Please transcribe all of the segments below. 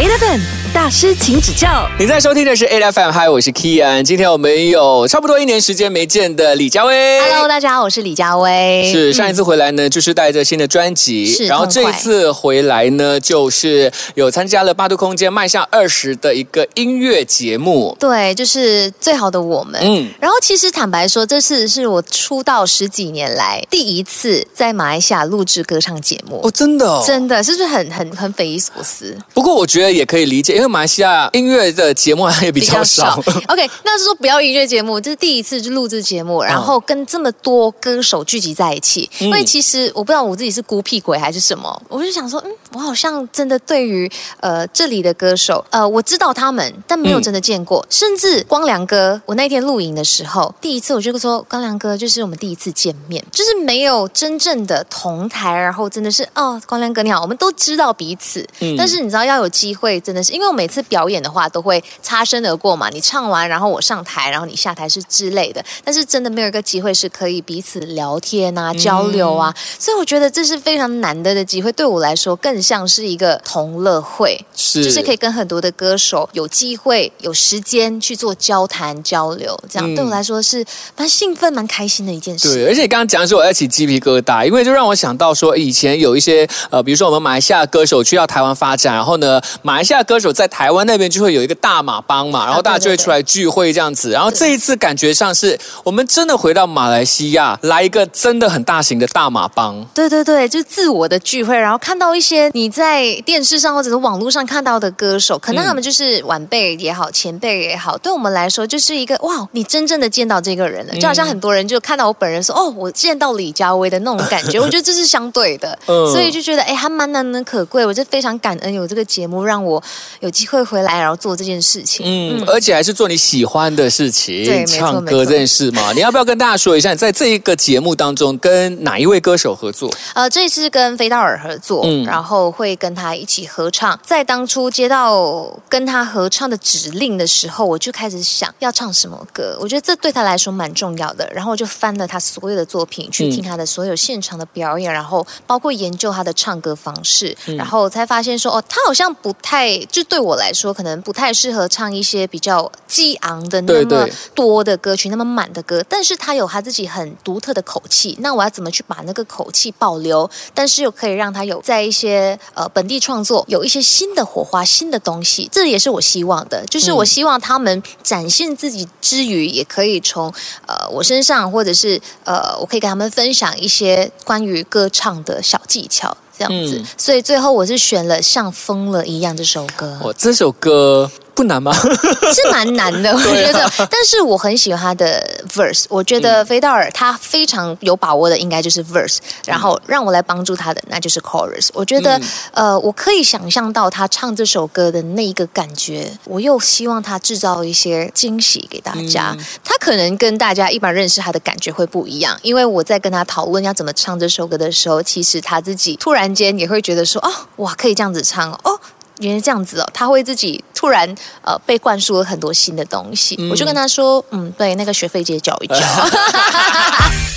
8 FM. 大师，请指教。你在收听的是 A F M，嗨，我是 Kian。今天我们有差不多一年时间没见的李佳薇。Hello，大家好，我是李佳薇。是上一次回来呢，就是带着新的专辑，是然后这一次回来呢，就是有参加了八度空间迈向二十的一个音乐节目。对，就是最好的我们。嗯嗯，然后其实坦白说，这次是我出道十几年来第一次在马来西亚录制歌唱节目。哦，真的哦。真的是不是很很很匪夷所思？不过我觉得也可以理解，因为马来西亚音乐的节目也比较少。OK，那是说不要音乐节目，这是第一次就录制节目，然后跟这么多歌手聚集在一起。嗯因为其实我不知道我自己是孤僻鬼还是什么，我就想说，嗯，我好像真的对于呃这里的歌手，呃，我知道他们，但没有真的见过。甚至光良哥，我那天录影的时候，第一次我就说，光良哥就是我们第一次见面，就是没有真正的同台，然后真的是哦，光良哥你好，我们都知道彼此，嗯但是你知道要有机会，真的是因为我每次表演的话都会擦身而过嘛，你唱完然后我上台，然后你下台是之类的，但是真的没有一个机会是可以彼此聊天啊、交流啊，所以我觉得这是非常难得的机会，对我来说更像是一个同乐会，是。就是可以跟很多的歌手有机会、有时间去做交谈交流，这样、嗯。对我来说是蛮兴奋、蛮开心的一件事。对，而且刚刚讲的时候，我在起鸡皮疙瘩，因为就让我想到说，以前有一些呃，比如说我们马来西亚歌手去到台湾发展，然后呢，马来西亚歌手在台湾那边就会有一个大马帮嘛，然后大家就会出来聚会这样子。然后这一次感觉上是我们真的回到马来西亚，来一个真的很大型的大马帮。对对对，就是自我的聚会，然后看到一些你在电视上或者是网络上看到的歌手，可能他们就是晚辈也好，前辈也好，对我们来说就是一个哇，你真正的见到这个人了，就好像很多人就看到我本人说，哦，我见到李佳薇的那种感觉，我觉得这是相对的，嗯。所以就觉得哎，还蛮难能可贵，我就非常感恩有这个节目让我有机会回来，然后做这件事情。嗯，而且还是做你喜欢的事情，对唱歌这件事嘛。你要不要跟大家说一下，你在这一个节目当中跟哪一位歌手合作？呃，这一次跟菲道尔合作，嗯然后会跟他一起合唱。在当初接到跟他合唱的指令的时候，我就开始想要唱什么歌。我觉得这对他来说蛮重要的。然后我就翻了他所有的作品，去听他的所有现场的表演，然后包括研究他的唱歌方式，嗯然后才发现说，哦，他好像不太，就对我来说，可能不太适合唱一些比较激昂的那么多的歌曲，那么满的歌，但是他有他自己很独特的口气。那我要怎么去把那个口气保留，但是又可以让他有在一些呃本地创作有一些新的火花、新的东西，这也是我希望的。就是我希望他们展现自己之余，也可以从呃我身上，或者是呃我可以跟他们分享一些关于歌唱的小技巧。这样子，嗯所以最后我是选了《像疯了一样》这首歌。我，这首歌不难吗？是蛮难的，我觉得。但是我很喜欢他的 verse，我觉得菲道尔他非常有把握的，应该就是 verse，然后让我来帮助他的，那就是 chorus。我觉得，呃，我可以想象到他唱这首歌的那一个感觉，我又希望他制造一些惊喜给大家。他可能跟大家一般认识他的感觉会不一样，因为我在跟他讨论要怎么唱这首歌的时候，其实他自己突然间也会觉得说，哦，哇，可以这样子唱哦。原来这样子哦，他会自己突然呃被灌输了很多新的东西。我就跟他说，嗯，对，那个学费姐缴一缴。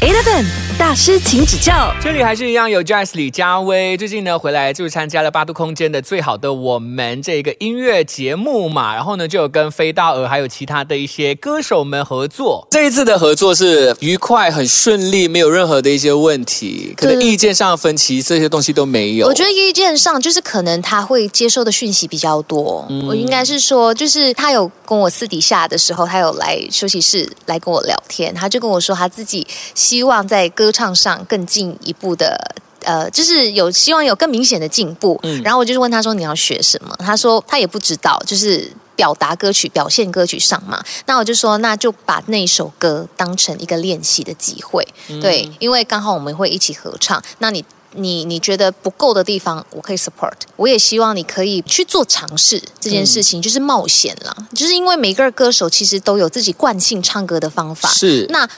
Eleven 大师，请指教。这里还是一样有 Jazz 李佳薇，最近呢回来就参加了八度空间的最好的我们这个音乐节目嘛，然后呢就有跟飞大鹅还有其他的一些歌手们合作。这一次的合作是愉快、很顺利，没有任何的一些问题，可能意见上分歧这些东西都没有。我觉得意见上就是可能他会接收的讯息比较多。嗯我应该是说，就是他有跟我私底下的时候，他有来休息室来跟我聊天，他就跟我说他自己希望在歌唱上更进一步的。呃，就是有希望有更明显的进步，嗯然后我就是问他说你要学什么，他说他也不知道，就是表达歌曲、表现歌曲上嘛。那我就说那就把那首歌当成一个练习的机会，嗯对，因为刚好我们会一起合唱，那你你你觉得不够的地方，我可以 support。我也希望你可以去做尝试这件事情，就是冒险了。就是因为每个歌手其实都有自己惯性唱歌的方法，是那。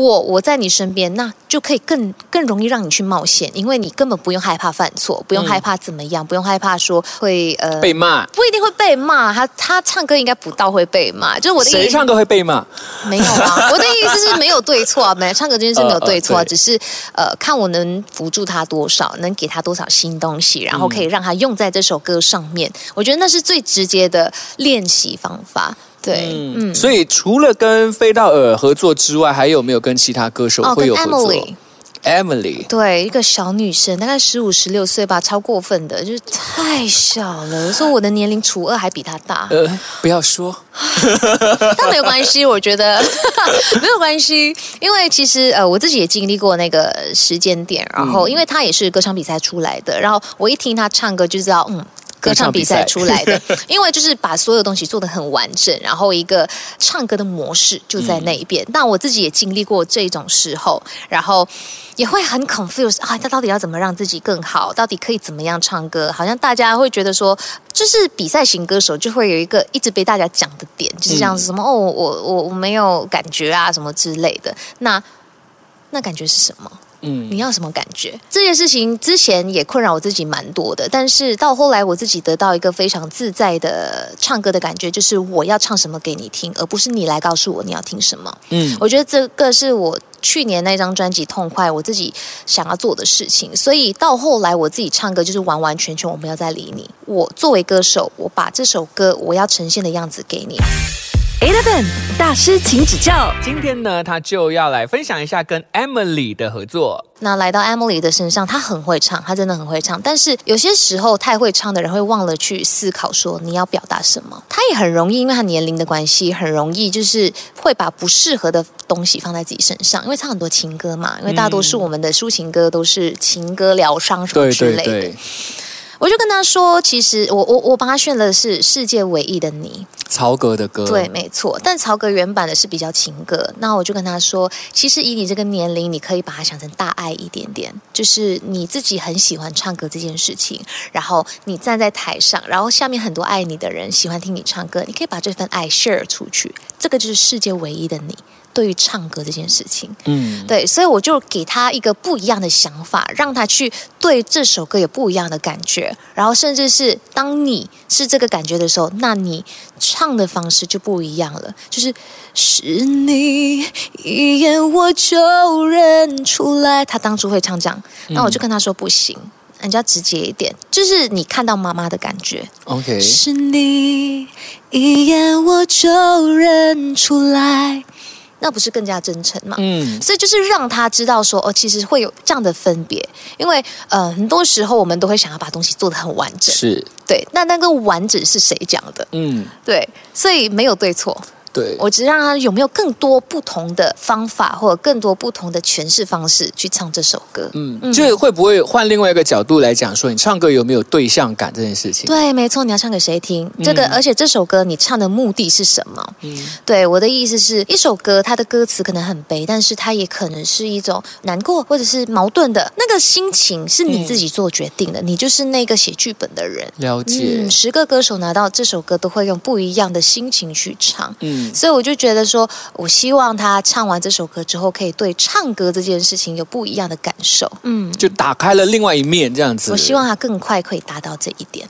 我我在你身边，那就可以更更容易让你去冒险，因为你根本不用害怕犯错，不用害怕怎么样，不用害怕说会呃被骂，不一定会被骂。他他唱歌应该不到会被骂，就是我的意思谁唱歌会被骂？没有啊，我的意思是没有对错啊，没唱歌这件事没有对错啊，呃呃对只是呃看我能辅助他多少，能给他多少新东西，然后可以让他用在这首歌上面。我觉得那是最直接的练习方法。对，嗯，所以除了跟飞道尔合作之外，还有没有跟其他歌手会有合作 Emily。Emily，对，一个小女生，大概十五、十六岁吧，超过分的，就是太小了。我说我的年龄除二还比她大，呃，不要说，但没有关系，我觉得 没有关系，因为其实呃我自己也经历过那个时间点，然后因为她也是歌唱比赛出来的，然后我一听她唱歌就知道，嗯。歌唱比赛出来的，因为就是把所有东西做得很完整，然后一个唱歌的模式就在那一边。那我自己也经历过这种时候，然后也会很 confused 啊，他到底要怎么让自己更好？到底可以怎么样唱歌？好像大家会觉得说，就是比赛型歌手就会有一个一直被大家讲的点，就是这样子什么、哦，我我我没有感觉啊，什么之类的。那那感觉是什么？嗯你要什么感觉？这件事情之前也困扰我自己蛮多的，但是到后来我自己得到一个非常自在的唱歌的感觉，就是我要唱什么给你听，而不是你来告诉我你要听什么。嗯，我觉得这个是我去年那张专辑《痛快》我自己想要做的事情，所以到后来我自己唱歌就是完完全全我不要再理你。我作为歌手，我把这首歌我要呈现的样子给你。Eleven 大师，请指教。今天呢，他就要来分享一下跟 Emily 的合作。那来到 Emily 的身上，她很会唱，她真的很会唱。但是有些时候，太会唱的人会忘了去思考说你要表达什么。她也很容易，因为她年龄的关系，很容易就是会把不适合的东西放在自己身上。因为唱很多情歌嘛，因为大多数我们的抒情歌都是情歌疗伤什么之类的。对对，我就跟他说，其实我我我帮他选的是世界唯一的你。曹格的歌，对，，没错。但曹格原版的是比较情歌，那我就跟他说，其实以你这个年龄，你可以把它想成大爱一点点，就是你自己很喜欢唱歌这件事情，然后你站在台上，然后下面很多爱你的人喜欢听你唱歌，你可以把这份爱 share 出去，这个就是世界唯一的你。对于唱歌这件事情，嗯，对，所以我就给他一个不一样的想法，让他去对这首歌有不一样的感觉，然后甚至是当你是这个感觉的时候，那你唱的方式就不一样了，就是是你一眼我就认出来。他当初会唱这样，那我就跟他说不行。人家直接一点，就是你看到妈妈的感觉，OK，是你一眼我就认出来，那不是更加真诚嘛？嗯，所以就是让他知道说，哦，其实会有这样的分别，因为呃，很多时候我们都会想要把东西做得很完整，是，对。那那个完整是谁讲的？嗯，对，所以没有对错，对，我只是让他有没有更多不同的方法，或者更多不同的诠释方式去唱这首歌。嗯，就是会不会换另外一个角度来讲，说你唱歌有没有对象感这件事情？对，没错，你要唱给谁听？这个，而且这首歌你唱的目的是什么？嗯对，我的意思是一首歌，它的歌词可能很悲，但是它也可能是一种难过或者是矛盾的那个心情，是你自己做决定的，你就是那个写剧本的人。了解嗯，，十个歌手拿到这首歌都会用不一样的心情去唱。嗯，所以我就觉得说，我希望他唱完这首歌之后，可以对唱歌这件事情有不一样的感受。嗯，就打开了另外一面这样子。我希望他更快可以达到这一点。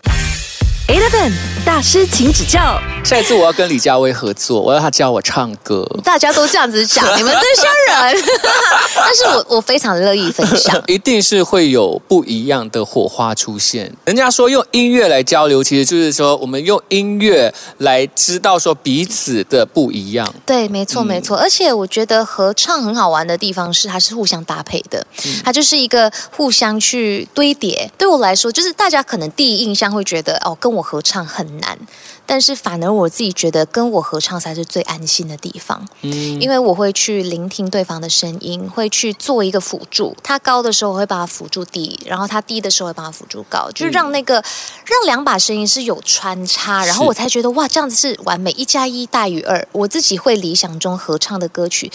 Eleven 大师，请指教。下一次我要跟李佳薇合作，我要他教我唱歌。大家都这样子讲，你们这些人，但是我我非常乐意分享。一定是会有不一样的火花出现。人家说用音乐来交流，其实就是说我们用音乐来知道说彼此的不一样。对，没错，没错。而且我觉得合唱很好玩的地方是，它是互相搭配的，它就是一个互相去堆叠。对我来说，就是大家可能第一印象会觉得哦，跟我合唱很难。但是反而我自己觉得跟我合唱才是最安心的地方，嗯，因为我会去聆听对方的声音，会去做一个辅助。他高的时候我会把它辅助低，然后他低的时候会把它辅助高，就是让那个、让两把声音是有穿插，然后我才觉得哇，这样子是完美，一加一大于二。我自己会理想中合唱的歌曲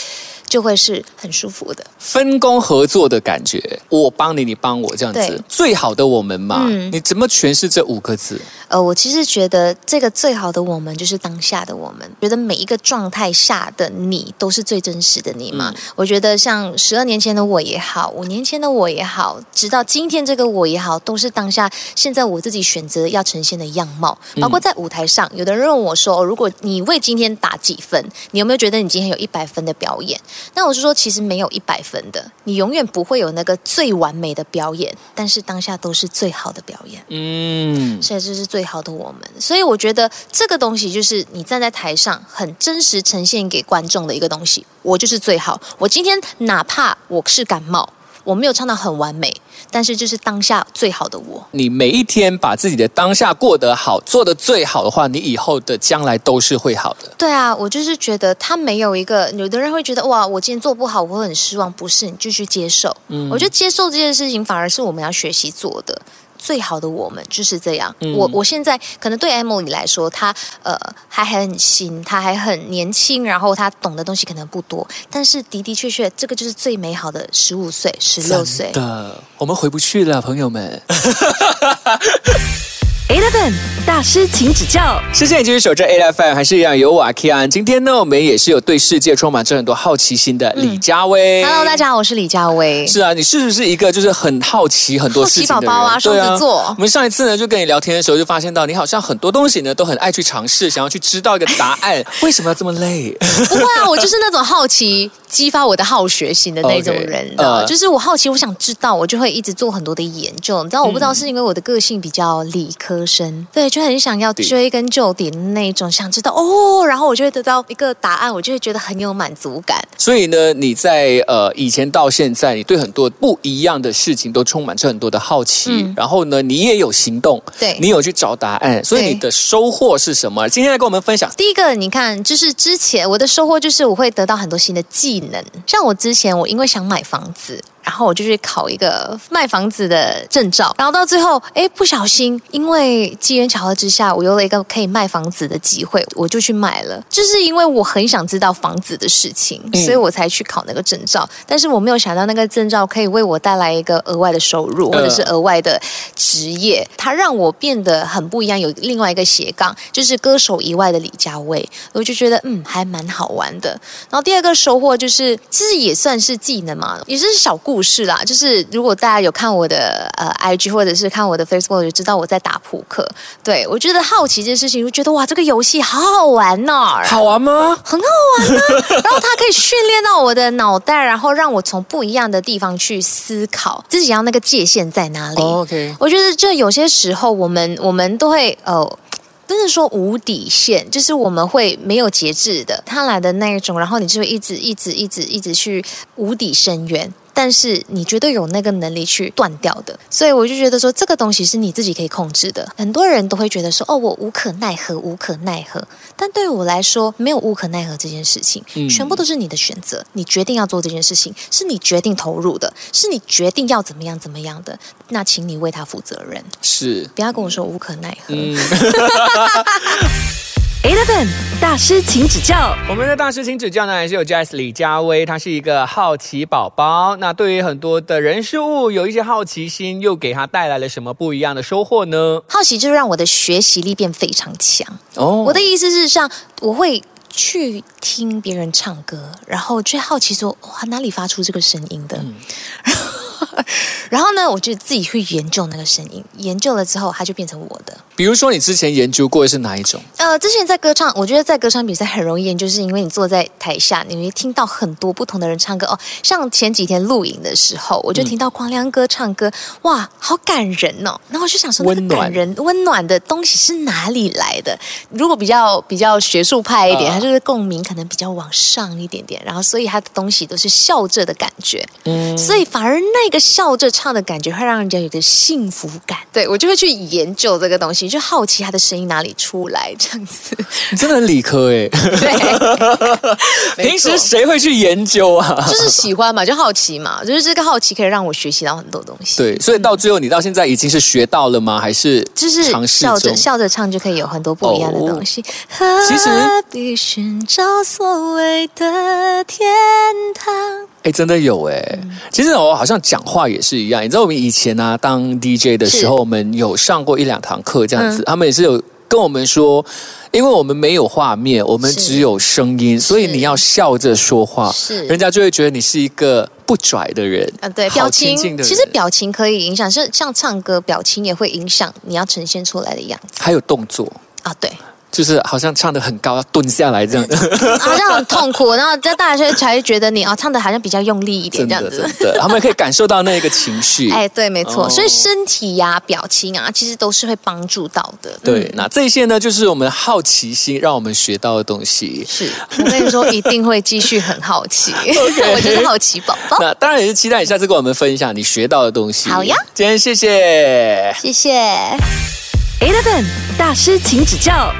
就会是很舒服的。分工合作的感觉，我帮你，你帮我这样子，最好的我们嘛。嗯你怎么诠释这五个字？呃，我其实觉得这个最好的我们就是当下的我们，觉得每一个状态下的你都是最真实的你嘛。我觉得像十二年前的我也好，五年前的我也好，直到今天这个我也好，都是当下现在我自己选择要呈现的样貌。包括在舞台上，有的人问我说：“如果你为今天打几分，你有没有觉得你今天有一百分的表演？”那我是说，其实没有一百分的，你永远不会有那个最完美的表演，但是当下都是最好的表演。嗯，所以这是最好的我们。所以我觉得这个东西就是你站在台上很真实呈现给观众的一个东西。我就是最好。我今天哪怕我是感冒，我没有唱到很完美。但是就是当下最好的我。你每一天把自己的当下过得好，做得最好的话，你以后的将来都是会好的。对啊，我就是觉得他没有一个，有的人会觉得哇，我今天做不好，我会很失望。不是，你继续接受。嗯，我觉得接受这件事情反而是我们要学习做的。最好的我们就是这样。我我现在可能对 Emily 来说，她呃还很新，她还很年轻，然后她懂的东西可能不多，但是的的确确，这个就是最美好的十五岁、十六岁的，我们回不去了，朋友们。Eleven 大师，请指教。世界继续守着 A F 还是一样有我 K 安。今天呢，我们也是有对世界充满着很多好奇心的李佳薇。Hello，大家好，我是李佳薇。是啊，你是不是一个就是很好奇很多事情的人？啊，双子座。我们上一次呢，就跟你聊天的时候，就发现到你好像很多东西呢，都很爱去尝试，想要去知道一个答案。为什么要这么累？不会啊，我就是那种好奇激发我的好学心的那种人的，就是我好奇，我想知道，我就会一直做很多的研究。你知道，我不知道是因为我的个性比较理科生，对。就很想要追根究底的那种，想知道哦，然后我就会得到一个答案，我就会觉得很有满足感。所以呢，你在呃以前到现在，你对很多不一样的事情都充满着很多的好奇，然后呢，你也有行动，对你有去找答案，所以你的收获是什么？今天来跟我们分享。第一个，你看，就是之前我的收获就是我会得到很多新的技能，像我之前我因为想买房子。然后我就去考一个卖房子的证照，然后到最后，哎，不小心，因为机缘巧合之下，我有了一个可以卖房子的机会，我就去买了。就是因为我很想知道房子的事情，所以我才去考那个证照。但是我没有想到那个证照可以为我带来一个额外的收入，或者是额外的职业，它让我变得很不一样。有另外一个斜杠，就是歌手以外的李佳薇，我就觉得嗯，还蛮好玩的。然后第二个收获就是，其实也算是技能嘛，也是小故。不是啦，就是如果大家有看我的呃 IG 或者是看我的 Facebook，就知道我在打扑克。对我觉得好奇这件事情，就觉得哇，这个游戏好好玩呢。好玩吗？很好玩啊。然后它可以训练到我的脑袋，然后让我从不一样的地方去思考自己要那个界限在哪里。OK，我觉得就有些时候我们我们都会呃。真的说无底线，就是我们会没有节制的，他来的那一种，然后你就会一直一直一直一直去无底深渊。但是你绝对有那个能力去断掉的，所以我就觉得说这个东西是你自己可以控制的。很多人都会觉得说哦，我无可奈何，无可奈何。但对于我来说，没有无可奈何这件事情，全部都是你的选择。你决定要做这件事情，是你决定投入的，是你决定要怎么样怎么样的。那请你为他负责任。是，不要跟我说无可奈何。Eleven 大师，请指教。我们的大师，请指教呢，还是有 Jazz 李佳薇，他是一个好奇宝宝。那对于很多的人事物有一些好奇心，又给他带来了什么不一样的收获呢？好奇就让我的学习力变非常强。哦，我的意思是，像我会去听别人唱歌，然后去好奇说，哇，哪里发出这个声音的？然后呢，我就自己去研究那个声音，研究了之后，它就变成我的。比如说，你之前研究过的是哪一种？呃，之前在歌唱，我觉得在歌唱比赛很容易研究，是因为你坐在台下，你会听到很多不同的人唱歌。哦，像前几天录影的时候，我就听到光良哥唱歌，哇，好感人哦。然后我就想说，温暖人温暖的东西是哪里来的？如果比较比较学术派一点，它就是共鸣可能比较往上一点点，然后所以它的东西都是笑着的感觉。嗯，所以反而那个笑着唱的感觉会让人家有点幸福感。对我就会去研究这个东西。就好奇他的声音哪里出来这样子，你真的很理科哎。对，平时谁会去研究啊？就是喜欢嘛，就好奇嘛，就是这个好奇可以让我学习到很多东西。对，所以到最后你到现在已经是学到了吗？还是就是笑着笑着唱就可以有很多不一样的东西？其实，何必寻找所谓的天堂？哎，真的有哎。其实我好像讲话也是一样，你知道我们以前呢当 DJ 的时候，我们有上过一两堂课这样子，他们也是有跟我们说，因为我们没有画面，我们只有声音，所以你要笑着说话，是人家就会觉得你是一个不拽的人啊。对，表情其实表情可以影响，是像唱歌，表情也会影响你要呈现出来的样子，还有动作啊，对。就是好像唱的很高，要蹲下来这样，好像很痛苦。然后在大学才会觉得你哦，唱的好像比较用力一点这样子。对，他们可以感受到那个情绪。哎，对，没错。所以身体呀、表情啊，其实都是会帮助到的。对，那这些呢，就是我们好奇心让我们学到的东西。是我跟你说，一定会继续很好奇。我就是好奇宝宝。那当然也是期待你下次跟我们分享你学到的东西。好呀，今天谢谢，谢谢。Eleven 大师，请指教。